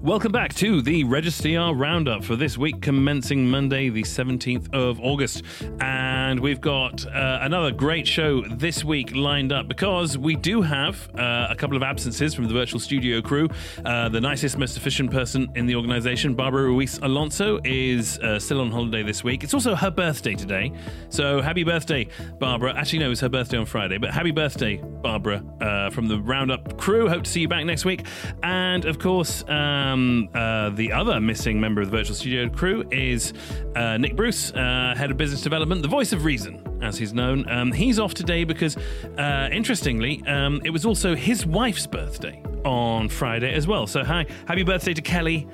Welcome back to the Register Roundup for this week, commencing Monday, the 17th of August. And we've got uh, another great show this week lined up because we do have uh, a couple of absences from the virtual studio crew. Uh, the nicest, most efficient person in the organization, Barbara Ruiz Alonso, is uh, still on holiday this week. It's also her birthday today. So happy birthday, Barbara. Actually, no, it's her birthday on Friday, but happy birthday, Barbara, uh, from the Roundup crew. Hope to see you back next week. And of course, um, uh, the other missing member of the virtual studio crew is uh, Nick Bruce, uh, head of business development, the voice of reason, as he's known. Um, he's off today because, uh, interestingly, um, it was also his wife's birthday on Friday as well. So, hi, happy birthday to Kelly.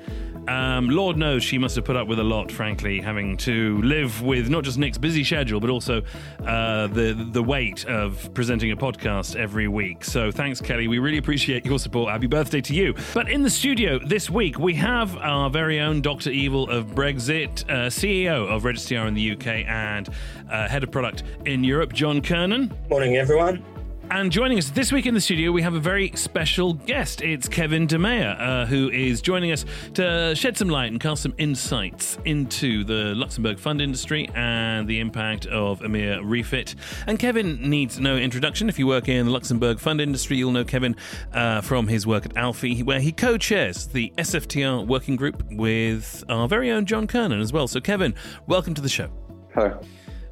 Um, Lord knows she must have put up with a lot, frankly, having to live with not just Nick's busy schedule, but also uh, the the weight of presenting a podcast every week. So thanks, Kelly. We really appreciate your support. Happy birthday to you. But in the studio this week, we have our very own Dr. Evil of Brexit, uh, CEO of Register in the UK and uh, head of product in Europe, John Kernan. Morning, everyone. And joining us this week in the studio, we have a very special guest. It's Kevin Demeyer, uh, who is joining us to shed some light and cast some insights into the Luxembourg fund industry and the impact of EMIR refit. And Kevin needs no introduction. If you work in the Luxembourg fund industry, you'll know Kevin uh, from his work at ALFI, where he co chairs the SFTR working group with our very own John Kernan as well. So, Kevin, welcome to the show. Hello.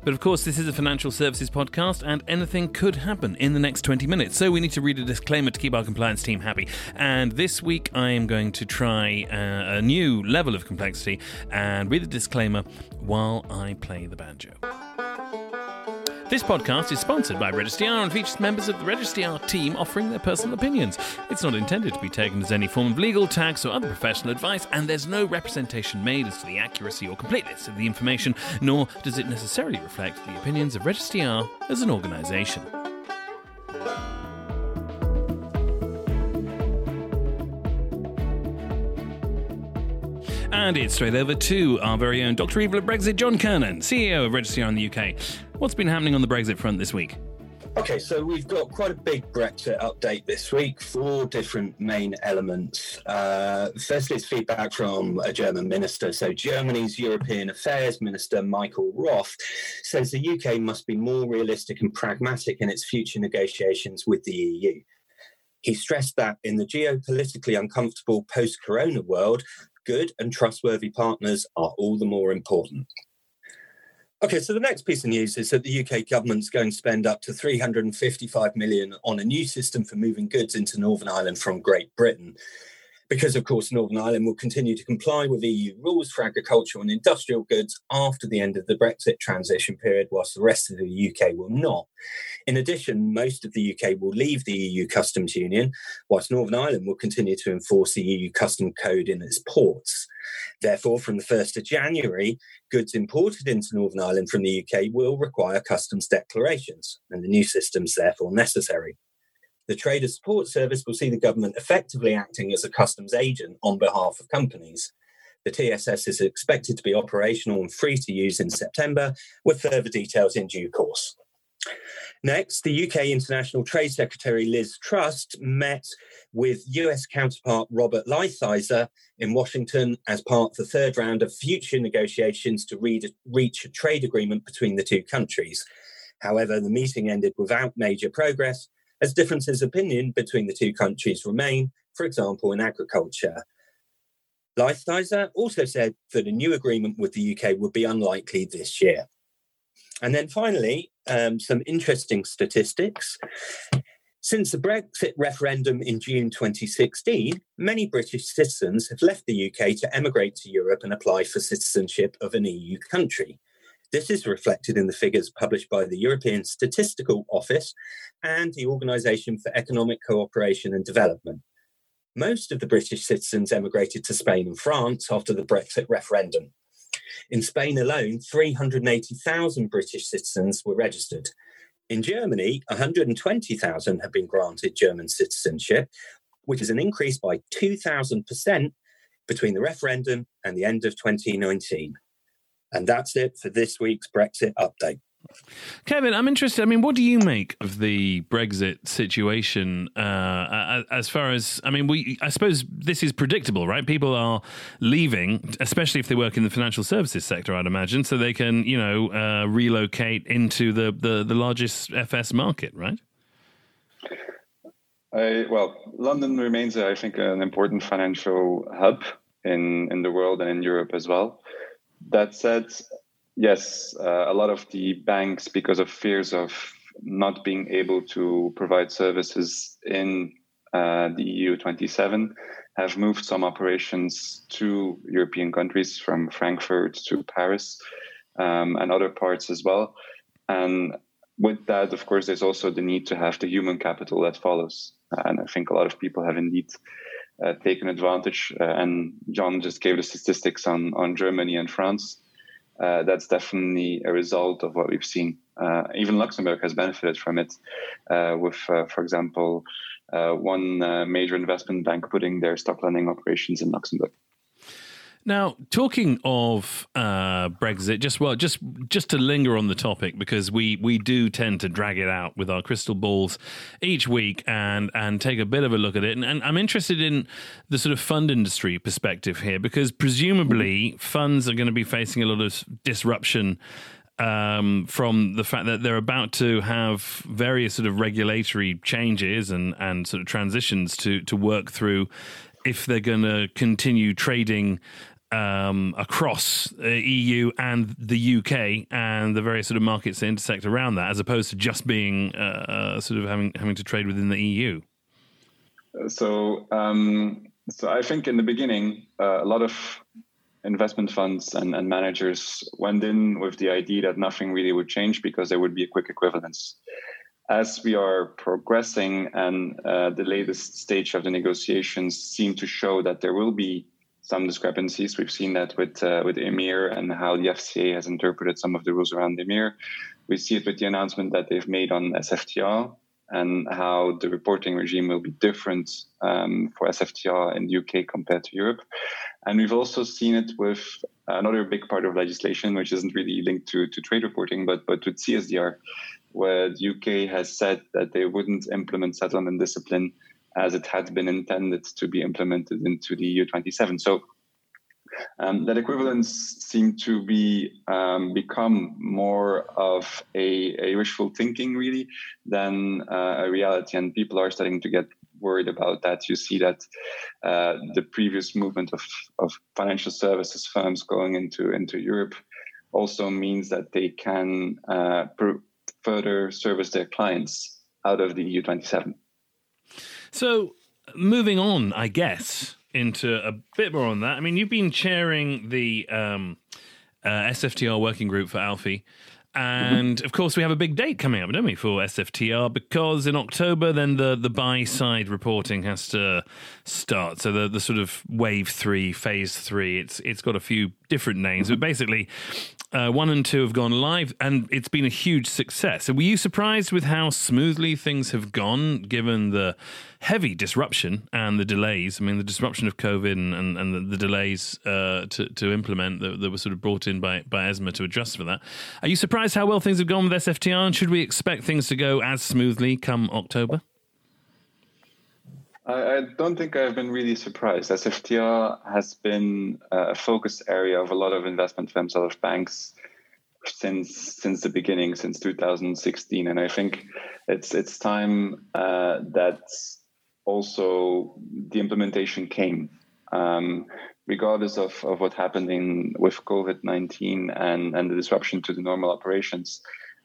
But of course, this is a financial services podcast, and anything could happen in the next 20 minutes. So we need to read a disclaimer to keep our compliance team happy. And this week, I am going to try uh, a new level of complexity and read a disclaimer while I play the banjo. This podcast is sponsored by Register and features members of the Register team offering their personal opinions. It's not intended to be taken as any form of legal, tax, or other professional advice, and there's no representation made as to the accuracy or completeness of the information, nor does it necessarily reflect the opinions of Register as an organisation. And it's straight over to our very own Dr. Evil of Brexit, John Kernan, CEO of Register in the UK. What's been happening on the Brexit front this week? Okay, so we've got quite a big Brexit update this week, four different main elements. Uh, firstly, it's feedback from a German minister. So, Germany's European Affairs Minister, Michael Roth, says the UK must be more realistic and pragmatic in its future negotiations with the EU. He stressed that in the geopolitically uncomfortable post corona world, good and trustworthy partners are all the more important. Okay, so the next piece of news is that the UK government's going to spend up to 355 million on a new system for moving goods into Northern Ireland from Great Britain. Because, of course, Northern Ireland will continue to comply with EU rules for agricultural and industrial goods after the end of the Brexit transition period, whilst the rest of the UK will not. In addition, most of the UK will leave the EU customs union, whilst Northern Ireland will continue to enforce the EU custom code in its ports. Therefore, from the 1st of January, goods imported into Northern Ireland from the UK will require customs declarations, and the new system is therefore necessary. The Trader Support Service will see the government effectively acting as a customs agent on behalf of companies. The TSS is expected to be operational and free to use in September, with further details in due course. Next, the UK International Trade Secretary Liz Truss met with US counterpart Robert Lighthizer in Washington as part of the third round of future negotiations to reach a trade agreement between the two countries. However, the meeting ended without major progress as differences of opinion between the two countries remain, for example, in agriculture. Lighthizer also said that a new agreement with the UK would be unlikely this year. And then finally, um, some interesting statistics. Since the Brexit referendum in June 2016, many British citizens have left the UK to emigrate to Europe and apply for citizenship of an EU country. This is reflected in the figures published by the European Statistical Office and the Organisation for Economic Cooperation and Development. Most of the British citizens emigrated to Spain and France after the Brexit referendum. In Spain alone, 380,000 British citizens were registered. In Germany, 120,000 have been granted German citizenship, which is an increase by 2,000% between the referendum and the end of 2019. And that's it for this week's Brexit update. Kevin, I'm interested. I mean, what do you make of the Brexit situation? Uh, as far as I mean, we I suppose this is predictable, right? People are leaving, especially if they work in the financial services sector. I'd imagine, so they can you know uh, relocate into the, the the largest FS market, right? I, well, London remains, I think, an important financial hub in in the world and in Europe as well. That said, Yes, uh, a lot of the banks, because of fears of not being able to provide services in uh, the EU 27, have moved some operations to European countries from Frankfurt to Paris um, and other parts as well. And with that, of course, there's also the need to have the human capital that follows. And I think a lot of people have indeed uh, taken advantage. Uh, and John just gave the statistics on, on Germany and France uh, that's definitely a result of what we've seen. Uh, even Luxembourg has benefited from it, uh, with, uh, for example, one major investment bank putting their stock lending operations in Luxembourg. Now, talking of uh, Brexit, just well, just just to linger on the topic because we we do tend to drag it out with our crystal balls each week and and take a bit of a look at it. And, and I'm interested in the sort of fund industry perspective here because presumably funds are going to be facing a lot of disruption um, from the fact that they're about to have various sort of regulatory changes and, and sort of transitions to to work through if they're going to continue trading um, across the EU and the UK and the various sort of markets that intersect around that, as opposed to just being uh, uh sort of having having to trade within the EU. So, um, so I think in the beginning, uh, a lot of investment funds and, and, managers went in with the idea that nothing really would change because there would be a quick equivalence. As we are progressing and uh, the latest stage of the negotiations seem to show that there will be some discrepancies. We've seen that with uh, with EMIR and how the FCA has interpreted some of the rules around EMIR. We see it with the announcement that they've made on SFTR and how the reporting regime will be different um, for SFTR in the UK compared to Europe. And we've also seen it with another big part of legislation, which isn't really linked to, to trade reporting, but, but with CSDR, where the UK has said that they wouldn't implement settlement discipline as it had been intended to be implemented into the EU 27. So um, that equivalence seemed to be um, become more of a, a, wishful thinking, really, than uh, a reality. And people are starting to get worried about that. You see that uh, the previous movement of, of financial services firms going into, into Europe also means that they can uh, further service their clients out of the EU 27. So, moving on, I guess, into a bit more on that. I mean, you've been chairing the um, uh, SFTR working group for ALFI. And of course, we have a big date coming up, don't we, for SFTR? Because in October, then the, the buy side reporting has to start. So the, the sort of wave three, phase three, it's it's got a few different names, but basically, uh, one and two have gone live, and it's been a huge success. So, were you surprised with how smoothly things have gone, given the heavy disruption and the delays? I mean, the disruption of COVID and, and, the, the, delays uh, to, to implement that, that, were sort of brought in by, by ESMA to adjust for that. Are you surprised how well things have gone with SFTR, and should we expect things to go as smoothly come October? I, I don't think I've been really surprised. SFTR has been a focus area of a lot of investment firms, a lot of banks since since the beginning, since 2016, and I think it's it's time uh, that also the implementation came. Um, regardless of, of what happened in with COVID 19 and, and the disruption to the normal operations,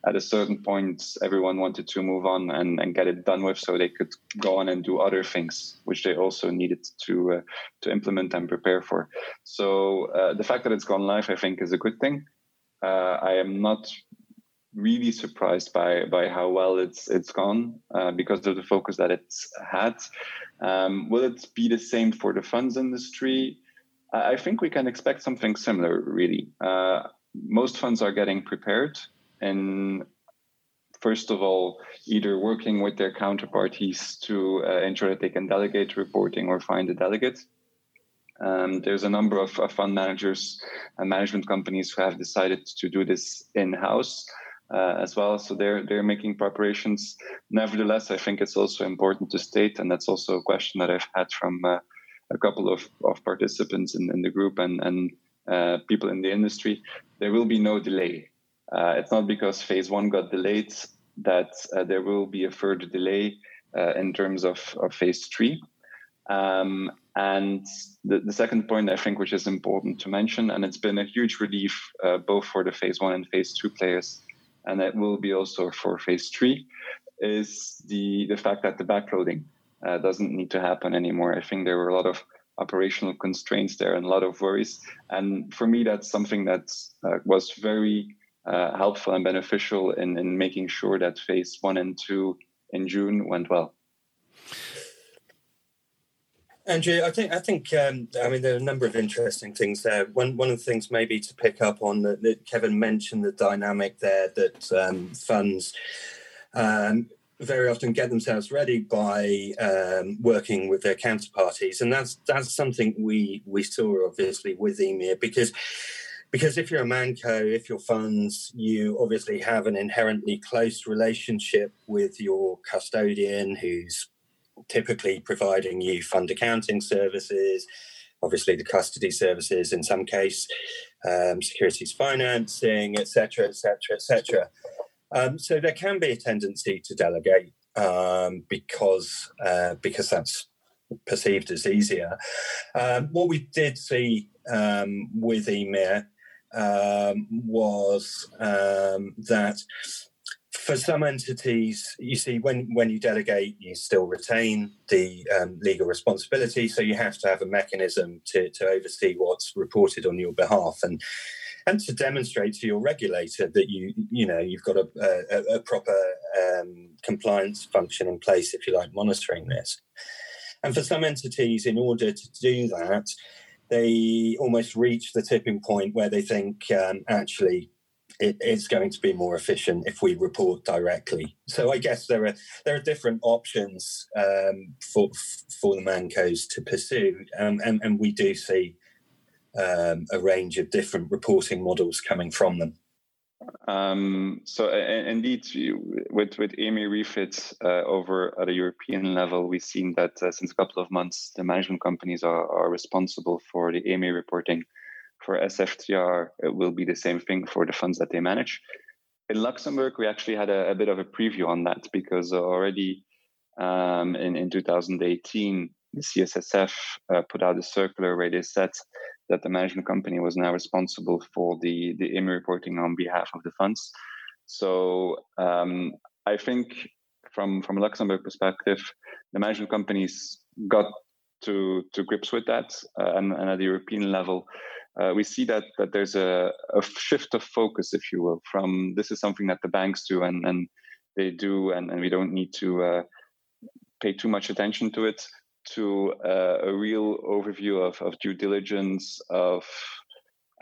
at a certain point, everyone wanted to move on and, and get it done with, so they could go on and do other things, which they also needed to uh, to implement and prepare for. So uh, the fact that it's gone live, I think, is a good thing. Uh, I am not really surprised by by how well it's it's gone uh, because of the focus that it's had. Um, will it be the same for the funds industry? I think we can expect something similar. Really, uh, most funds are getting prepared and first of all, either working with their counterparties to uh, ensure that they can delegate reporting or find a delegate. Um, there's a number of, of, fund managers and management companies who have decided to do this in house. Uh, as well. So they're they're making preparations. Nevertheless, I think it's also important to state, and that's also a question that I've had from uh, a couple of, of participants in, in the group and and uh, people in the industry. There will be no delay. Uh, it's not because phase one got delayed that uh, there will be a further delay uh, in terms of, of phase three. Um, and the, the, second point, I think, which is important to mention, and it's been a huge relief both for the phase one and phase two players, and it will be also for phase three, is the, the fact that the backloading uh, doesn't need to happen anymore. I think there were a lot of operational constraints there and a lot of worries. And for me, that's something that uh, was very uh, helpful and beneficial in, in making sure that phase one and two in June went well. Andrew, I think I think um, I mean there are a number of interesting things there. One one of the things maybe to pick up on that, that Kevin mentioned the dynamic there that um, funds um, very often get themselves ready by um, working with their counterparties, and that's that's something we we saw obviously with EMIR because because if you're a manco, if you're funds, you obviously have an inherently close relationship with your custodian, who's typically providing you fund accounting services, obviously the custody services in some case, um, securities financing, etc., etc., etc. So there can be a tendency to delegate um, because uh, because that's perceived as easier. Um, what we did see um, with EMIR um, was um, that for some entities, you see, when, when you delegate, you still retain the um, legal responsibility. So you have to have a mechanism to, to oversee what's reported on your behalf. And and to demonstrate to your regulator that you you know you've got a, a, a proper um, compliance function in place, if you like, monitoring this. And for some entities, in order to do that, they almost reach the tipping point where they think um, actually it is going to be more efficient if we report directly. So I guess there are there are different options um, for for the mancos to pursue, um, and and we do see um, a range of different reporting models coming from them. Um, so uh, indeed, with with EMIR refits uh, over at a European level, we've seen that uh, since a couple of months, the management companies are, are responsible for the EMIR reporting. For SFTR, it will be the same thing for the funds that they manage. In Luxembourg, we actually had a, a bit of a preview on that because already um, in in 2018, the CSSF uh, put out a circular where they said that the management company was now responsible for the the EMIR reporting on behalf of the funds. So um, I think from from a Luxembourg perspective, the management companies got to to grips with that, uh, and, and, at the European level, uh, we see that that there's a, a, shift of focus, if you will, from this is something that the banks do and and they do, and, and we don't need to uh, pay too much attention to it to uh, a real overview of, of due diligence, of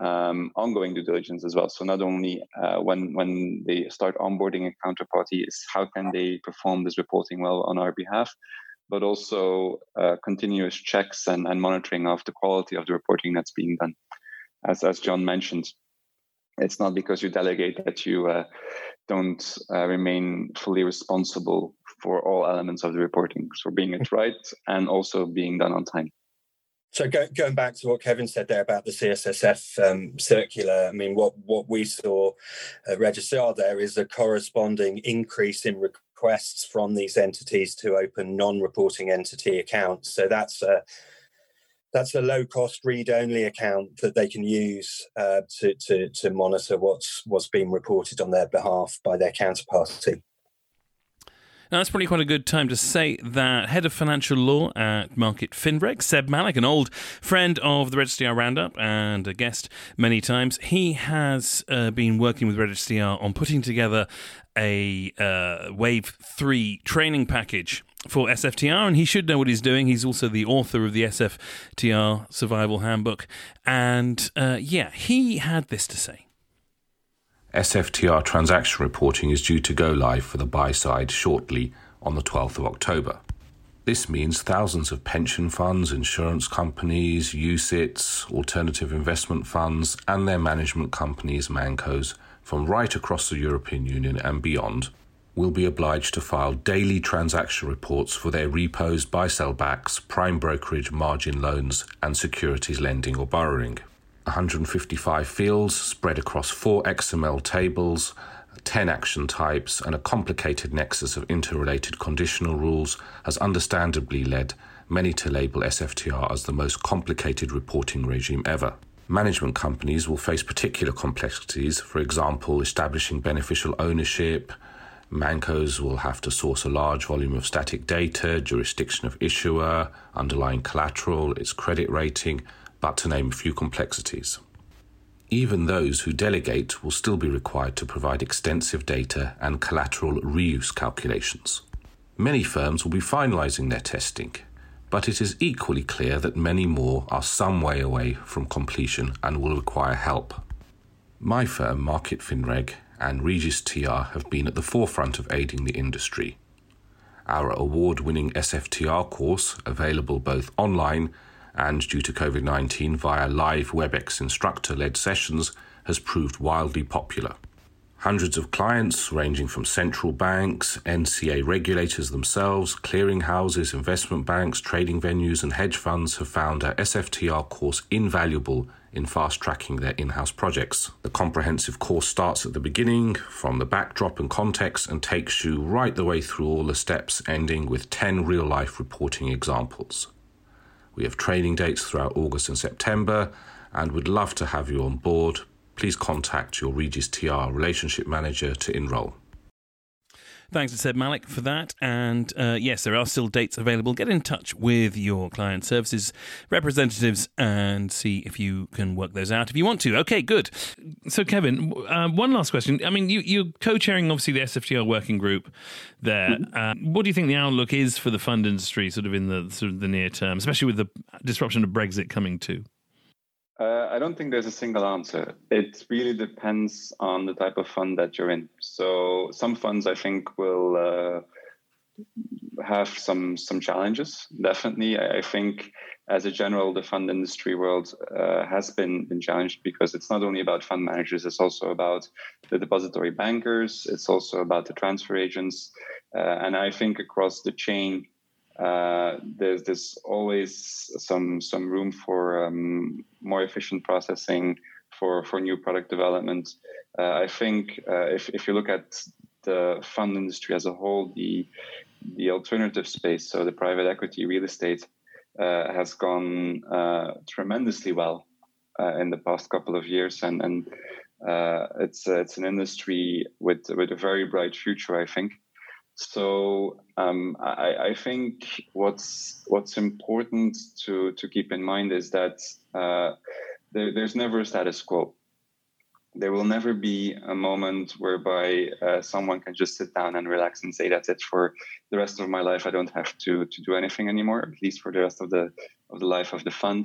um, ongoing due diligence as well. So not only uh, when when they start onboarding a counterparty, is how can they perform this reporting well on our behalf, but also uh, continuous checks and, and monitoring of the quality of the reporting that's being done. As as John mentioned, it's not because you delegate that you uh, don't uh, remain fully responsible for all elements of the reporting. So being it right and also being done on time. So go, going back to what Kevin said there about the CSSF um, circular, I mean, what what we saw at Registrar there is a corresponding increase in requests from these entities to open non-reporting entity accounts. So that's a that's a low-cost read-only account that they can use uh, to, to to monitor what's what's being reported on their behalf by their counterparty. Now, that's probably quite a good time to say that head of financial law at Market Finreg, Seb Malik, an old friend of the Registrar Roundup and a guest many times, he has uh, been working with Registrar on putting together a uh, Wave 3 training package for SFTR, and he should know what he's doing. He's also the author of the SFTR Survival Handbook. And uh, yeah, he had this to say. SFTR transaction reporting is due to go live for the buy side shortly on the 12th of October. This means thousands of pension funds, insurance companies, UCITS, alternative investment funds, and their management companies, Mancos, from right across the European Union and beyond will be obliged to file daily transaction reports for their repos, buy sell backs, prime brokerage, margin loans, and securities lending or borrowing. 155 fields spread across four XML tables, 10 action types, and a complicated nexus of interrelated conditional rules has understandably led many to label SFTR as the most complicated reporting regime ever. Management companies will face particular complexities, for example, establishing beneficial ownership, Mancos will have to source a large volume of static data, jurisdiction of issuer, underlying collateral, its credit rating, but to name a few complexities. Even those who delegate will still be required to provide extensive data and collateral reuse calculations. Many firms will be finalizing their testing, but it is equally clear that many more are some way away from completion and will require help. My firm, Market Finreg, and Regis TR have been at the forefront of aiding the industry. Our award winning SFTR course, available both online and due to COVID 19 via live WebEx instructor led sessions, has proved wildly popular. Hundreds of clients, ranging from central banks, NCA regulators themselves, clearing houses, investment banks, trading venues, and hedge funds, have found our SFTR course invaluable in fast tracking their in house projects. The comprehensive course starts at the beginning, from the backdrop and context, and takes you right the way through all the steps, ending with 10 real life reporting examples. We have training dates throughout August and September and would love to have you on board please contact your Regis TR relationship manager to enroll. Thanks to Seb Malik for that. And uh, yes, there are still dates available. Get in touch with your client services representatives and see if you can work those out if you want to. Okay, good. So, Kevin, uh, one last question. I mean, you, you're co chairing, obviously, the SFTR working group there. Mm-hmm. Uh, what do you think the outlook is for the fund industry sort of in the, sort of the near term, especially with the disruption of Brexit coming too? Uh, I don't think there's a single answer. It really depends on the type of fund that you're in. So some funds, I think, will uh, have some some challenges. Definitely, I, I, think as a general, the fund industry world uh, has been been challenged because it's not only about fund managers; it's also about the depository bankers. It's also about the transfer agents, uh, and I think across the chain uh, there's there's always some some room for um, more efficient processing for for new product development. Uh, I think uh, if if you look at the fund industry as a whole, the the alternative space, so the private equity real estate, uh, has gone uh, tremendously well uh, in the past couple of years, and and it's it's an industry with with a very bright future, I think. So um, I, I, think what's what's important to to keep in mind is that uh, there, there's never a status quo. There will never be a moment whereby uh, someone can just sit down and relax and say that's it for the rest of my life. I don't have to to do anything anymore, at least for the rest of the of the life of the fund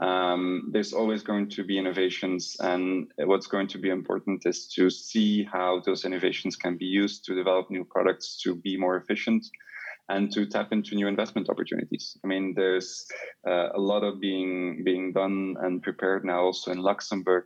um, there's always going to be innovations. And what's going to be important is to see how those innovations can be used to develop new products to be more efficient and to tap into new investment opportunities. I mean, there's uh, a lot of being being done and prepared now also in Luxembourg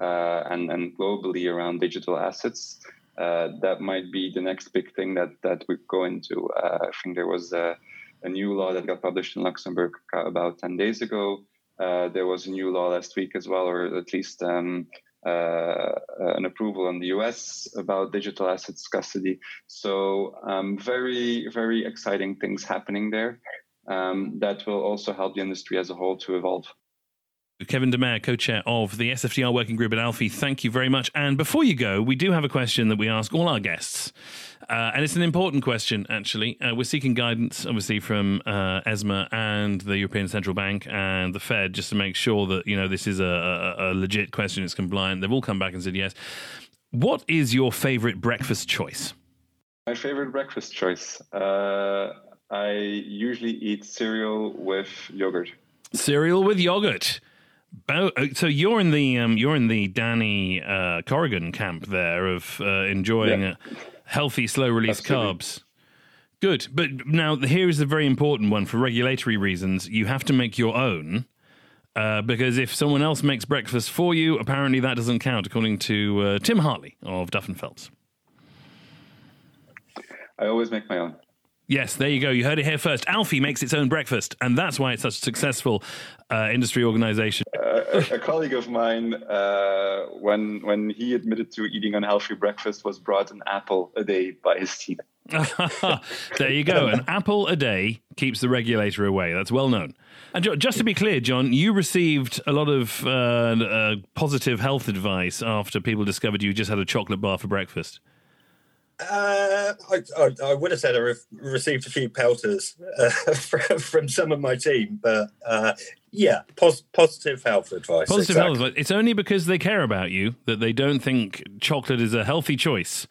uh, and, and globally around digital assets. Uh, that might be the next big thing that, that we go into. Uh, I think there was a, a new law that got published in Luxembourg about 10 days ago uh, there was a new law last week as well, or at least um, uh, an approval in the US about digital assets custody. So, um, very, very exciting things happening there um, that will also help the industry as a whole to evolve. Kevin Demeyer, co chair of the SFTR working group at ALFI, thank you very much. And before you go, we do have a question that we ask all our guests. Uh, and it's an important question, actually. Uh, we're seeking guidance, obviously, from uh, ESMA and the European Central Bank and the Fed, just to make sure that you know this is a, a, a legit question. It's compliant. They've all come back and said yes. What is your favorite breakfast choice? My favorite breakfast choice. Uh, I usually eat cereal with yogurt. Cereal with yogurt. Uh, so you're in the um, you're in the Danny uh, Corrigan camp there of uh, enjoying yeah. healthy, slow release carbs. Good, but now here is the very important one for regulatory reasons. You have to make your own. Uh, because if someone else makes breakfast for you, apparently that doesn't count, according to uh, Tim Hartley of Duff and Phelps. I always make my own. Yes, there you go. You heard it here first. ALFI makes its own breakfast, and that's why it's such a successful uh, industry organization. Uh, a, a, colleague of mine, uh, when when he admitted to eating unhealthy breakfast, was brought an apple a day by his team. there you go. An apple a day keeps the regulator away. That's well known. And just to be clear, John, you received a lot of uh, uh, positive health advice after people discovered you just had a chocolate bar for breakfast. Uh, I, I, I, would have said I re- received a few pelters uh, from, from, some of my team, but uh, yeah, pos- positive health advice. Positive exactly. health advice. It's only because they care about you that they don't think chocolate is a healthy choice.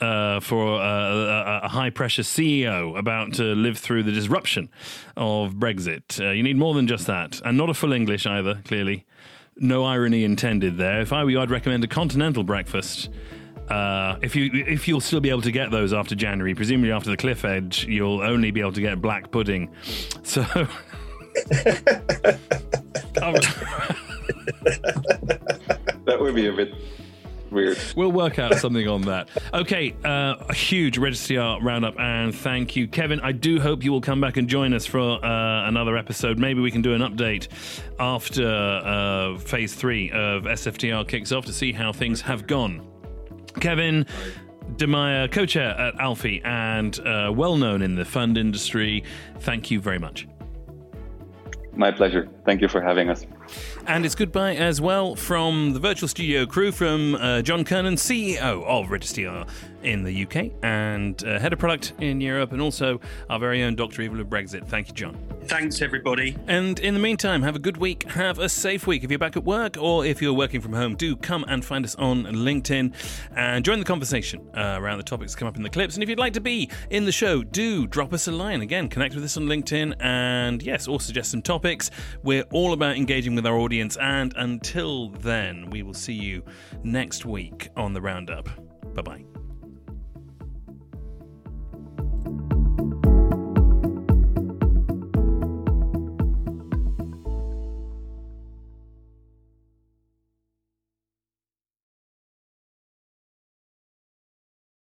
Uh, for a, a, high pressure CEO about to live through the disruption of Brexit. Uh, you need more than just that, and not a full English either, clearly. No irony intended there. If I were you, I'd recommend a continental breakfast uh, if you if you'll still be able to get those after January, presumably after the cliff edge, you'll only be able to get black pudding. So. that would be a bit weird. We'll work out something on that. Okay, uh, a huge RegistR roundup, and thank you, Kevin. I do hope you will come back and join us for uh, another episode. Maybe we can do an update after uh, phase three of SFTR kicks off to see how things have gone. Kevin Demeyer, co chair at ALFI and uh, well known in the fund industry, thank you very much. My pleasure. Thank you for having us. And it's goodbye as well from the virtual studio crew from uh, John Kernan, CEO of RegistR in the UK and uh, head of product in Europe, and also our very own Dr. Evil of Brexit. Thank you, John. Thanks, everybody. And in the meantime, have a good week. Have a safe week. If you're back at work or if you're working from home, do come and find us on LinkedIn and join the conversation uh, around the topics that come up in the clips. And if you'd like to be in the show, do drop us a line. Again, connect with us on LinkedIn and yes, or suggest some topics. We're all about engaging with our audience. And until then, we will see you next week on the Roundup. Bye bye.